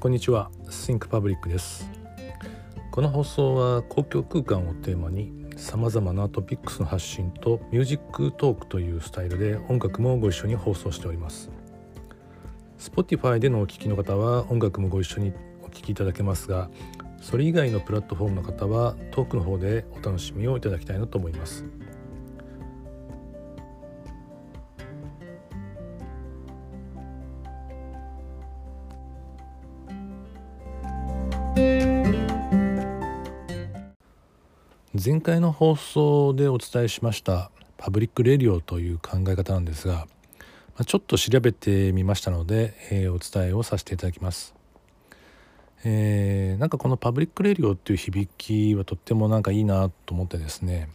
こんにちは Think Public です。この放送は公共空間をテーマにさまざまなトピックスの発信とミュージックトークというスタイルで音楽もご一緒に放送しております。Spotify でのお聴きの方は音楽もご一緒にお聴きいただけますがそれ以外のプラットフォームの方はトークの方でお楽しみをいただきたいなと思います。前回の放送でお伝えしました public radio という考え方なんですがちょっと調べてみましたので、えー、お伝えをさせていただきます。えー、なんかこの public radio っていう響きはとってもなんかいいなと思ってですね、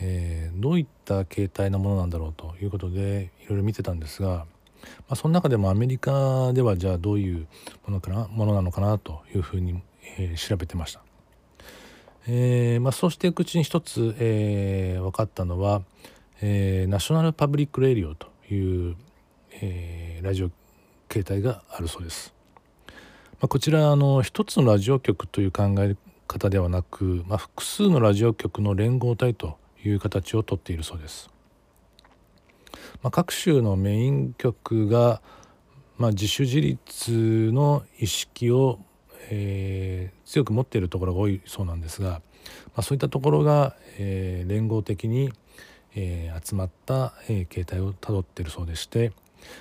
えー、どういった形態のものなんだろうということでいろいろ見てたんですが、まあ、その中でもアメリカではじゃあどういうものかなものなのかなというふうに、えー、調べてました。えーまあ、そうしていくうちに一つ、えー、分かったのは、えー、ナショナルパブリック・レディオという、えー、ラジオ形態があるそうです。まあ、こちらあの一つのラジオ局という考え方ではなく、まあ、複数のラジオ局の連合体という形をとっているそうです。まあ、各州のメイン局が、まあ、自主自立の意識をえー、強く持っているところが多いそうなんですが、まあ、そういったところが、えー、連合的に、えー、集まった、えー、形態をたどっているそうでして、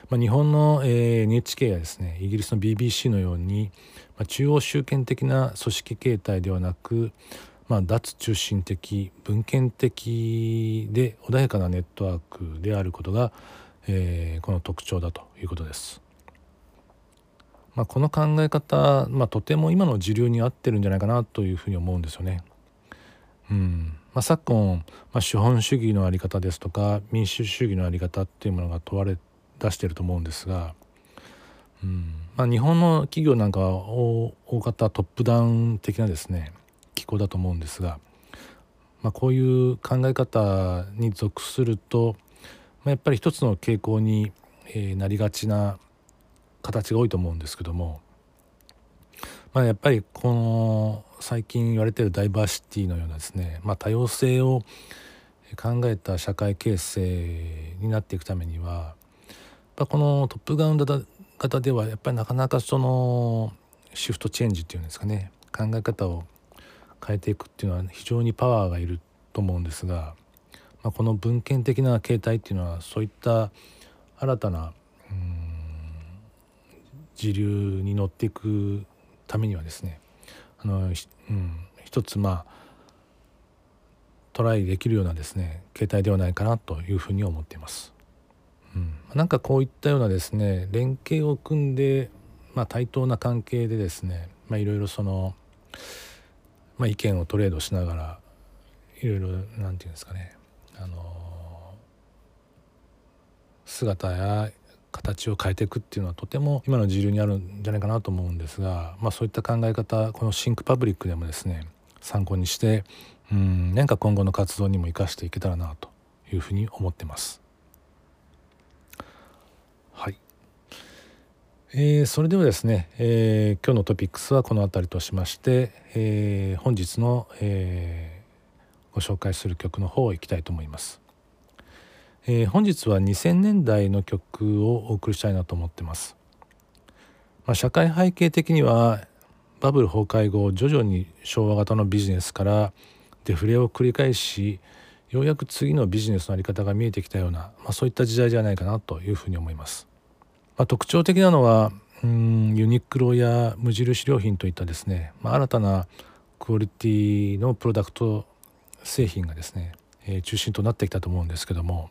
まあ、日本の、えー、NHK やですねイギリスの BBC のように、まあ、中央集権的な組織形態ではなく、まあ、脱中心的文献的で穏やかなネットワークであることが、えー、この特徴だということです。まあ、この考え方、まあ、とても今の時流に合ってるんじゃないかなというふうに思うんですよね。うんまあ、昨今、まあ、資本主義の在り方ですとか民主主義の在り方っていうものが問われ出してると思うんですが、うんまあ、日本の企業なんかは大方トップダウン的なですね機構だと思うんですが、まあ、こういう考え方に属すると、まあ、やっぱり一つの傾向に、えー、なりがちな形が多いと思うんですけども、まあ、やっぱりこの最近言われてるダイバーシティのようなですね、まあ、多様性を考えた社会形成になっていくためにはやっぱこのトップガウン型ではやっぱりなかなかそのシフトチェンジっていうんですかね考え方を変えていくっていうのは非常にパワーがいると思うんですが、まあ、この文献的な形態っていうのはそういった新たなうん時流に乗っていくためにはですねあの、うん、一つまあトライできるようなですね形態ではないかなというふうに思っています。うん、なんかこういったようなですね連携を組んで、まあ、対等な関係でですね、まあ、いろいろその、まあ、意見をトレードしながらいろいろなんていうんですかねあの姿や形を変えていくっていうのはとても今の時流にあるんじゃないかなと思うんですが、まあ、そういった考え方このシンクパブリックでもですね参考にしてうん何か今後の活動にも生かしていけたらなというふうに思ってます。はい、えー、それではですね、えー、今日のトピックスはこの辺りとしまして、えー、本日の、えー、ご紹介する曲の方をいきたいと思います。えー、本日は2000年代の曲をお送りしたいなと思ってます。まあ、社会背景的にはバブル崩壊後徐々に昭和型のビジネスからデフレを繰り返しようやく次のビジネスの在り方が見えてきたような、まあ、そういった時代じゃないかなというふうに思います。まあ、特徴的なのはうんユニクロや無印良品といったですね、まあ、新たなクオリティのプロダクト製品がですね、えー、中心となってきたと思うんですけども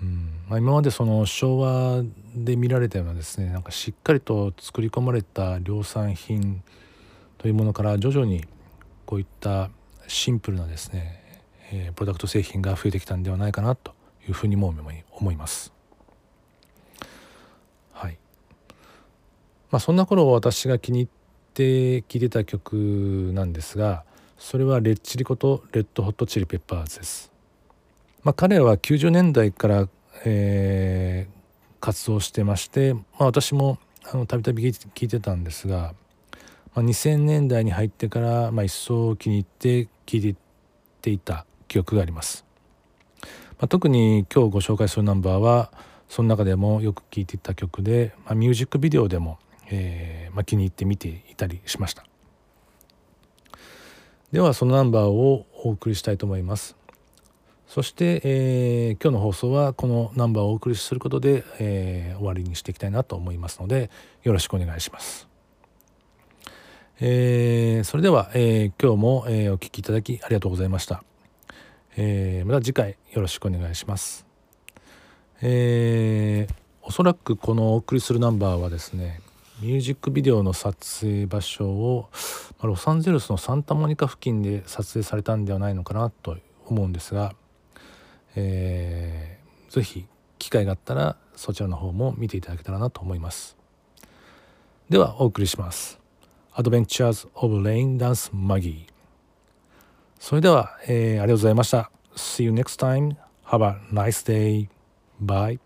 うんまあ、今までその昭和で見られたようなですねなんかしっかりと作り込まれた量産品というものから徐々にこういったシンプルなですね、えー、プロダクト製品が増えてきたんではないかなというふうにも思います。はいまあ、そんな頃私が気に入って聴いてた曲なんですがそれはレッチリことレッドホットチリペッパーズです。まあ、彼は90年代から、えー、活動してまして、まあ、私もたびたび聞いてたんですが、まあ、2000年代に入ってから、まあ、一層気に入って聴いていた記憶があります、まあ、特に今日ご紹介するナンバーはその中でもよく聴いていた曲で、まあ、ミュージックビデオでも、えーまあ、気に入って見ていたりしました。ではそのナンバーをお送りしたいと思います。そして、えー、今日の放送はこのナンバーをお送りすることで、えー、終わりにしていきたいなと思いますのでよろしくお願いします。えー、それでは、え今日も、えお聴きいただきありがとうございました。えまた次回よろしくお願いします。えおそらくこのお送りするナンバーはですねミュージックビデオの撮影場所をロサンゼルスのサンタモニカ付近で撮影されたんではないのかなと思うんですがえー、ぜひ機会があったらそちらの方も見ていただけたらなと思いますではお送りします「Adventures of Rain Dance Maggie」それでは、えー、ありがとうございました See you next time. Have a nice day. Bye.